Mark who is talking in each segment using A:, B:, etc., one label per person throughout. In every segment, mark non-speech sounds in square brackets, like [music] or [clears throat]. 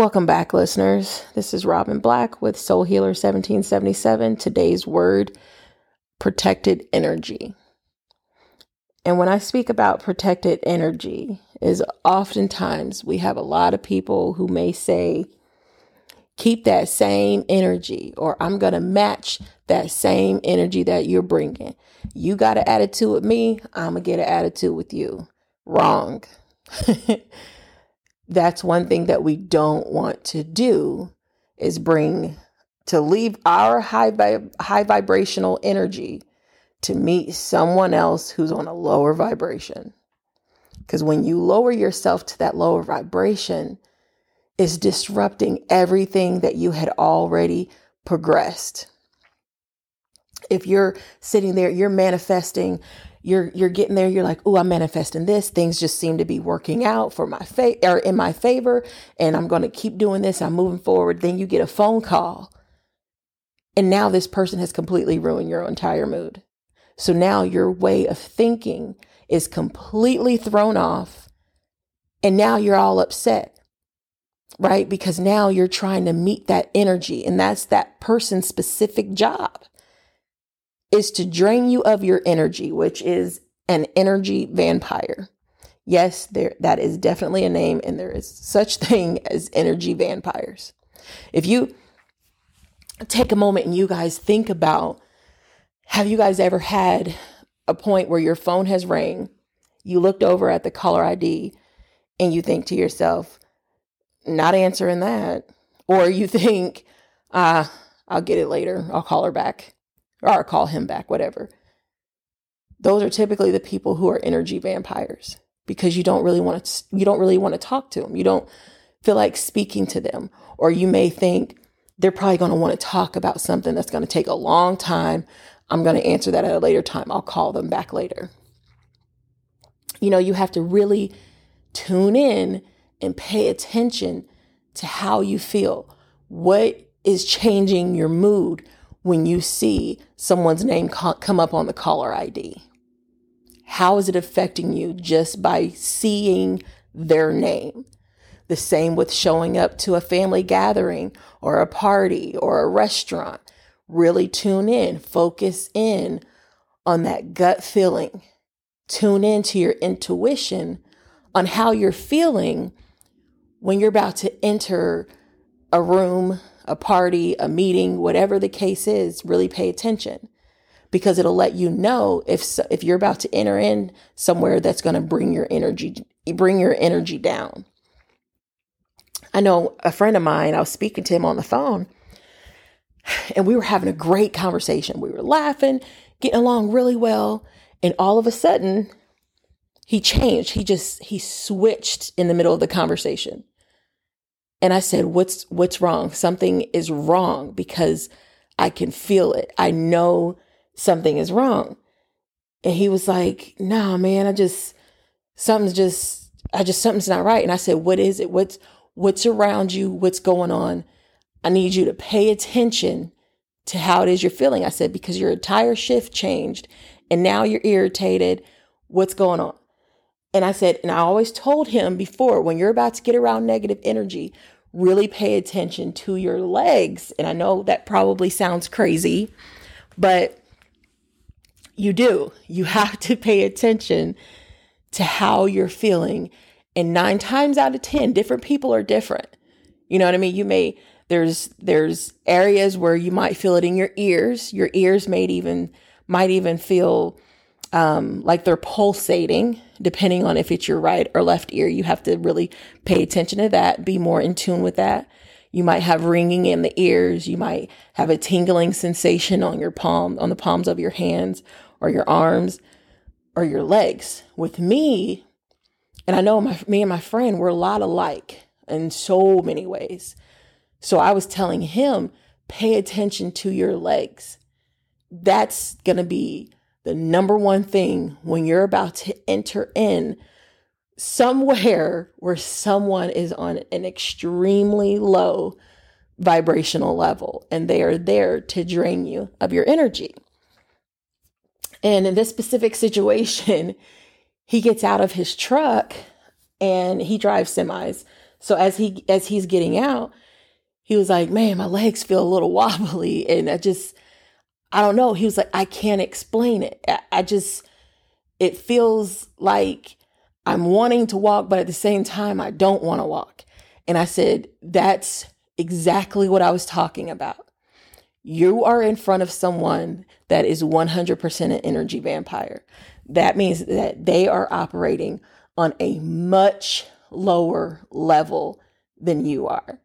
A: Welcome back, listeners. This is Robin Black with Soul Healer 1777. Today's word protected energy. And when I speak about protected energy, is oftentimes we have a lot of people who may say, keep that same energy, or I'm going to match that same energy that you're bringing. You got an attitude with me, I'm going to get an attitude with you. Wrong. [laughs] that's one thing that we don't want to do is bring to leave our high high vibrational energy to meet someone else who's on a lower vibration. Because when you lower yourself to that lower vibration, is disrupting everything that you had already progressed. If you're sitting there, you're manifesting you're you're getting there you're like oh i'm manifesting this. Things just seem to be working out for my favor or in my favor and i'm going to keep doing this i'm moving forward. Then you get a phone call and now this person has completely ruined your entire mood. So now your way of thinking is completely thrown off and now you're all upset right? Because now you're trying to meet that energy and that's that person's specific job is to drain you of your energy, which is an energy vampire. Yes, there that is definitely a name and there is such thing [laughs] as energy vampires. If you take a moment and you guys think about have you guys ever had a point where your phone has rang, you looked over at the caller ID and you think to yourself, not answering that. Or you [laughs] think, uh, I'll get it later. I'll call her back or call him back, whatever. Those are typically the people who are energy vampires because you don't really want to you don't really want to talk to them. You don't feel like speaking to them or you may think they're probably going to want to talk about something that's going to take a long time. I'm going to answer that at a later time. I'll call them back later. You know, you have to really tune in and pay attention to how you feel. What is changing your mood? When you see someone's name come up on the caller ID? How is it affecting you just by seeing their name? The same with showing up to a family gathering or a party or a restaurant. Really tune in, focus in on that gut feeling. Tune into your intuition on how you're feeling when you're about to enter a room, a party, a meeting, whatever the case is, really pay attention because it'll let you know if if you're about to enter in somewhere that's going to bring your energy bring your energy down. I know a friend of mine, I was speaking to him on the phone and we were having a great conversation. We were laughing, getting along really well, and all of a sudden he changed. He just he switched in the middle of the conversation. And I said, "What's what's wrong? Something is wrong because I can feel it. I know something is wrong." And he was like, "Nah, man, I just something's just I just something's not right." And I said, "What is it? What's what's around you? What's going on? I need you to pay attention to how it is you're feeling." I said, "Because your entire shift changed and now you're irritated. What's going on?" And I said, and I always told him before when you're about to get around negative energy, really pay attention to your legs. And I know that probably sounds crazy, but you do. You [laughs] have to pay attention to how you're feeling. And nine times out of 10, different people are different. You know what I mean? You may, there's, there's areas where you might feel it in your ears. Your ears may even, might even feel um, like they're pulsating, depending on if it's your right or left ear. You have to really pay attention to that, be more in tune with that. You might have ringing in the ears. You might have a tingling sensation on your palm, on the palms of your hands or your arms or your legs. With me, and I know my, me and my friend, we're a lot alike in so many ways. So I was telling him, pay attention to your legs. That's going to be the number one thing when you're about to enter in somewhere where someone is on an extremely low vibrational level and they are there to drain you of your energy. And in this specific situation, he gets out of his truck and he drives semis. So as he as he's getting out, he was like, "Man, my legs feel a little wobbly," and I just, I don't know. He was like, "I can't explain it. I, just, it feels like I'm wanting to walk, but at the same time, I don't want to walk." And I said, "That's exactly what I was talking about. You are in front of someone that is 100% an energy vampire. That means that they are operating on a much lower level than you are.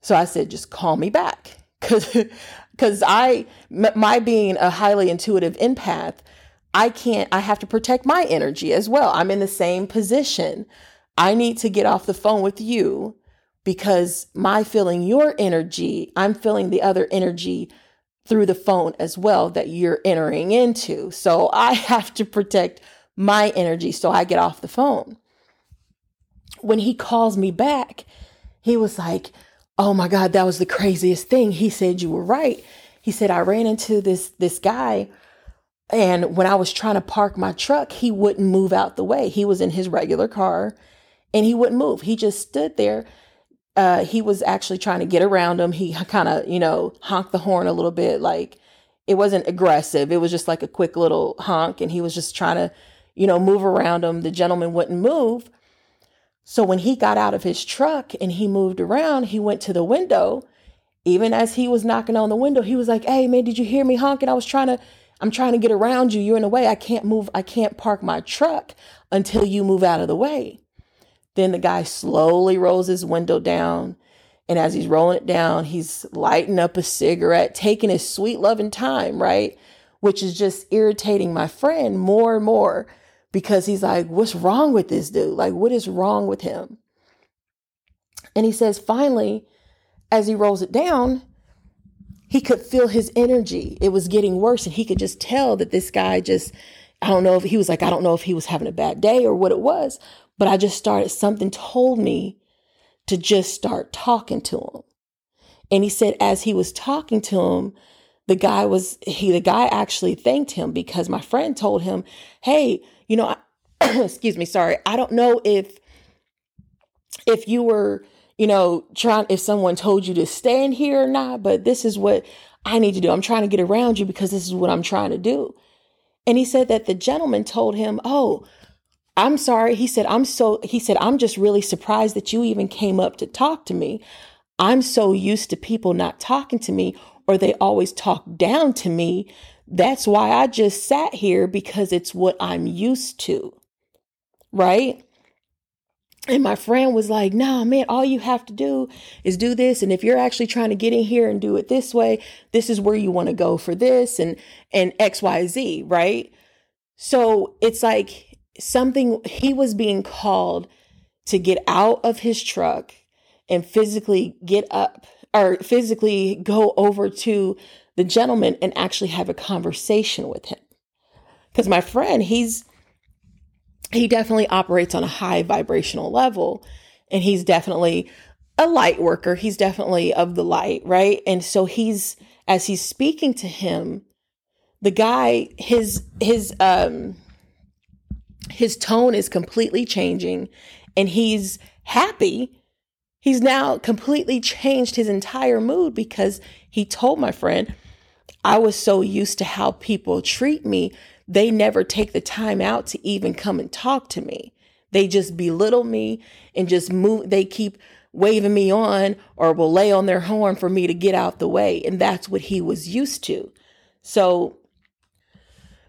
A: So I said, just call me back. Cause, [laughs] cause I, my being a highly intuitive empath, I can't, I have to protect my energy as well. I'm in the same position. I need to get off the phone with you because my feeling your energy, I'm feeling the other energy through the phone as well that you're entering into. So I [laughs] have to protect my energy so I get off the phone. When he calls me back, he was like, "Oh my god, that was the craziest thing." He said you were right. He said I ran into this this guy and when I was trying to park my truck, he wouldn't move out the way. He was in his regular car and he wouldn't move. He just stood there. Uh, he was actually trying to get around him. He kind of, you know, honked the horn a little bit. Like it wasn't aggressive. It was just like a quick little honk. And he was just trying to you know, move around him. The gentleman wouldn't move. So when he got out of his truck and he moved around, he went to the window. Even as he was knocking on the window, he was like, Hey, man, did you hear me honking? I was trying to, I'm trying to get around you. You're in the way. I can't move. I can't park my truck until you move out of the way. Then the guy slowly rolls his window down. And as he's rolling it down, he's lighting up a cigarette, taking his sweet loving time, right? Which is just irritating my friend more and more because he's like, What's wrong with this dude? Like, what is wrong with him? And he says, finally, as he rolls it down, he could feel his energy. It was getting worse. And he could just tell that this guy just, I don't know if he was like, I don't know if he was having a bad day or what it was, but I just started, something told me to just start talking to him. And he said, as he was talking to him, the guy was, he, the guy actually thanked him because my friend told him, Hey, you know, I, [clears throat] excuse me, sorry. I don't know if if you were, you know, trying if someone told you to stand here or not, but this is what I need to do. I'm trying to get around you because this is what I'm trying to do. And he said that the gentleman told him, "Oh, I'm sorry." He said, "I'm so he said, "I'm just really surprised that you even came up to talk to me. I'm so used to people not talking to me or they always talk down to me that's why I just sat here because it's what I'm used to. Right? And my friend was like, nah, man, all you have to do is do this. And if you're actually trying to get in here and do it this way, this is where you want to go for this and, and XYZ, right? So it's like something he was being called to get out of his truck and physically get up or physically go over to the gentleman and actually have a conversation with him. Because my friend, he's he definitely operates on a high vibrational level and he's definitely a light worker. He's definitely of the light, right? And so he's as he's speaking to him, the guy his his um his tone is completely changing and he's happy. He's now completely changed his entire mood because he told my friend, I was so used to how people treat me, they never take the time out to even come and talk to me. They just belittle me and just move, they keep waving me on or will lay on their horn for me to get out the way. And that's what he was used to. So,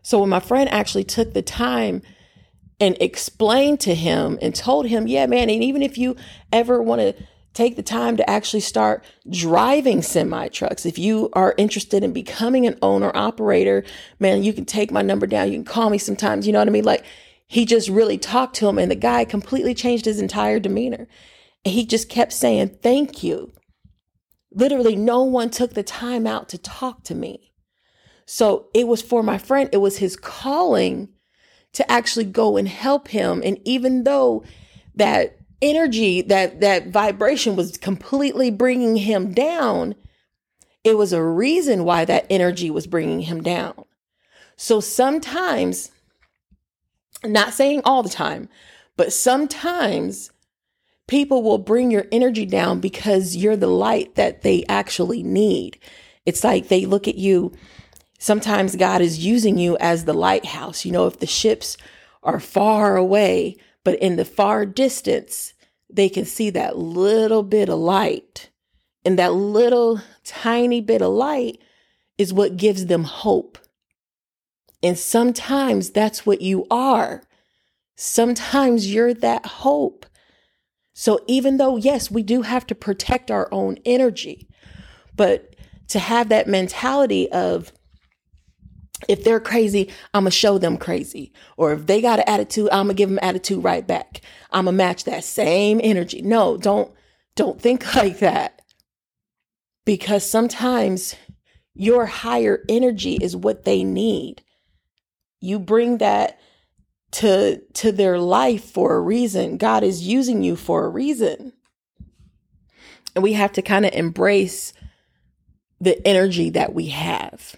A: so when my friend actually took the time and explained to him and told him, yeah, man, and even if you ever want to take the time to actually start driving semi trucks. If you are interested in becoming an owner operator, man, you can take my number down. You can call me sometimes. You know what I mean? Like he just really talked to him and the guy completely changed his entire demeanor. And he just kept saying, thank you. Literally, no one took the time out to talk to me. So it was for my friend, it was his calling to actually go and help him. And even though that energy, that that vibration was completely bringing him down, it was a reason why that energy was bringing him down. So sometimes, not saying all the time, but sometimes people will bring your energy down because you're the light that they actually need. It's like they look at you. Sometimes God is using you as the lighthouse. You know, if the ships are far away, but in the far distance, they can see that little bit of light. And that little tiny bit of light is what gives them hope. And sometimes that's what you are. Sometimes you're that hope. So even though, yes, we do have to protect our own energy, but to have that mentality of if they're crazy, I'm gonna show them crazy. Or if they got an attitude, I'm gonna give them attitude right back. I'm gonna match that same energy. No, don't don't think [laughs] like that. Because sometimes your higher energy is what they need. You bring that to to their life for a reason. God is using you for a reason. And we have to kind of embrace the energy that we have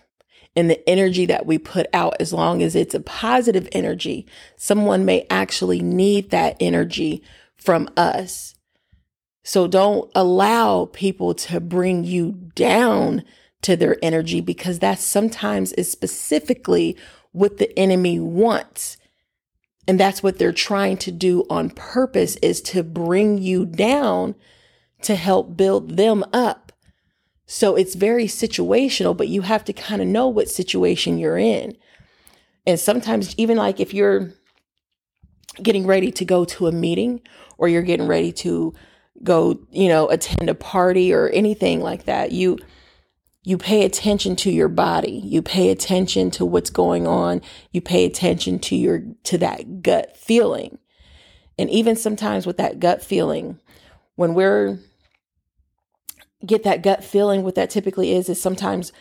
A: and the energy that we put out, as long as it's a positive energy, someone may actually need that energy from us. So don't allow people to bring you down to their energy because that sometimes is specifically what the enemy wants. And that's what they're trying to do on purpose is to bring you down to help build them up. So it's very situational, but you have to kind of know what situation you're in. And sometimes, even like if you're getting ready to go to a meeting or you're getting ready to go, you know, attend a party or anything like that, you you pay attention to your body. You pay attention to what's going on. You pay attention to your to that gut feeling. And even sometimes with that gut feeling when we're get that gut feeling, what that typically is, is sometimes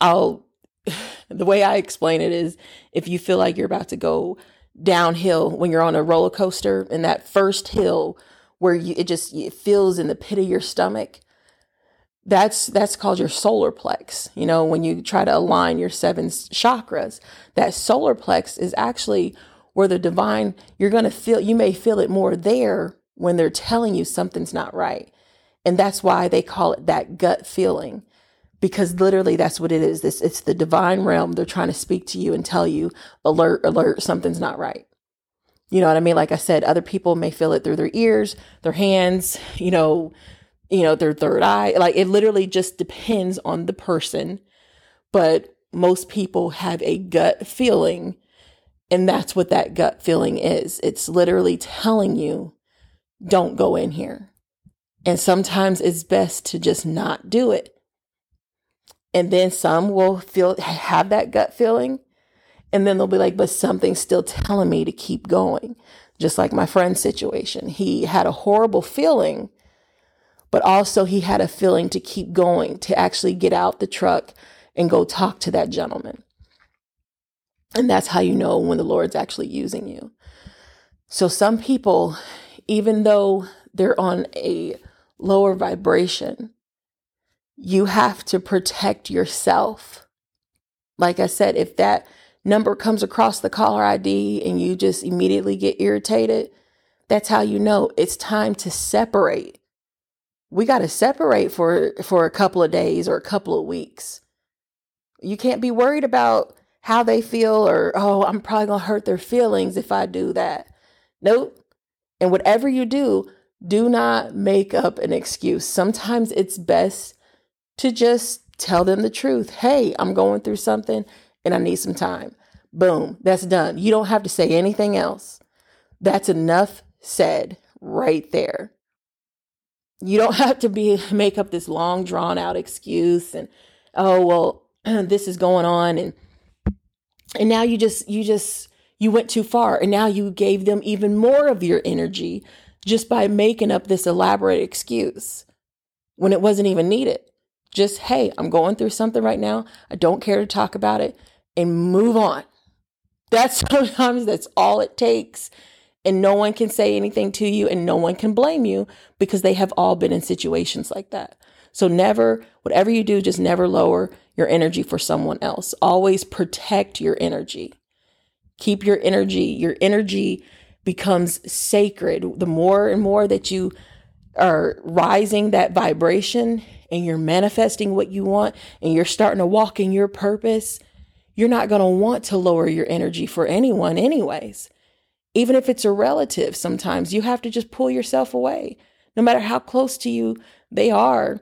A: I'll, [sighs] the way I explain it is if you feel like you're about to go downhill when you're on a roller coaster and that first hill where you, it just, it feels in the pit of your stomach. That's, that's called your solar plex. You know, when you try to align your seven chakras, that solar plex is actually where the divine, you're going to feel, you may feel it more there when they're telling you something's not right. And that's why they call it that gut feeling because literally that's what it is. This it's the divine realm. They're trying to speak to you and tell you, alert, alert, something's not right. You know what I mean? Like I said, other people may feel it through their ears, their hands, you know, you know, their third eye. Like it literally just depends on the person. But most people have a gut feeling, and that's what that gut feeling is. It's literally telling you, don't go in here. And sometimes it's best to just not do it. And then some will feel have that gut feeling. And then they'll be like, but something's still telling me to keep going. Just like my friend's situation. He had a horrible feeling, but also he had a feeling to keep going, to actually get out the truck and go talk to that gentleman. And that's how you know when the Lord's actually using you. So some people, even though they're on a lower vibration. You have to protect yourself. Like I said, if that number comes across the caller ID and you just immediately get irritated, that's how you know it's time to separate. We got to separate for for a couple of days or a couple of weeks. You can't be worried about how they feel or oh, I'm probably going to hurt their feelings if I do that. Nope. And whatever you do, do not make up an excuse. Sometimes it's best to just tell them the truth. Hey, I'm going through something and I need some time. Boom, that's done. You don't have to say anything else. That's enough said right there. You don't [laughs] have to be make up this long drawn out excuse and oh well [clears throat] this is going on and and now you just you just you went too far and now you gave them even more of your energy just by making up this elaborate excuse when it wasn't even needed. Just, hey, I'm going through something right now. I don't care to talk about it and move on. That's [laughs] sometimes that's all it takes. And no one can say anything to you and no one can blame you because they have all been in situations like that. So never, whatever you do, just never lower your energy for someone else. Always protect your energy. Keep your energy, your energy becomes sacred. The more and more that you are rising that vibration and you're manifesting what you want and you're starting to walk in your purpose, you're not going to want to lower your energy for anyone, anyways. Even if it's a relative, sometimes you have to just pull yourself away. No matter how close to you they are,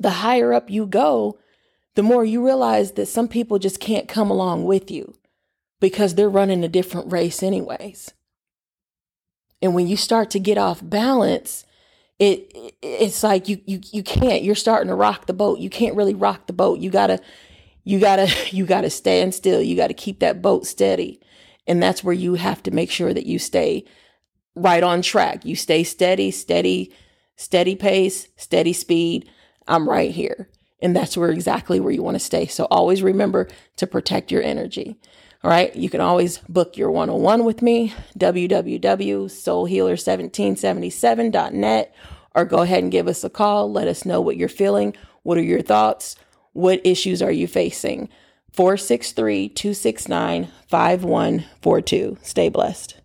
A: the higher up you go, the more you realize that some people just can't come along with you because they're running a different race, anyways. And when you start to get off balance, it it's like you you you can't you're starting to rock the boat. You can't really rock the boat. You got to you got to [laughs] you got to stand still. You got to keep that boat steady. And that's where you have to make sure that you stay right on track. You stay steady, steady, steady pace, steady speed. I'm right here. And that's where exactly where you want to stay. So always remember to protect your energy. All right. You can always book your one on one with me, www.soulhealer1777.net, or go ahead and give us a call. Let us know what you're feeling. What are your thoughts? What issues are you facing? 463 269 5142. Stay blessed.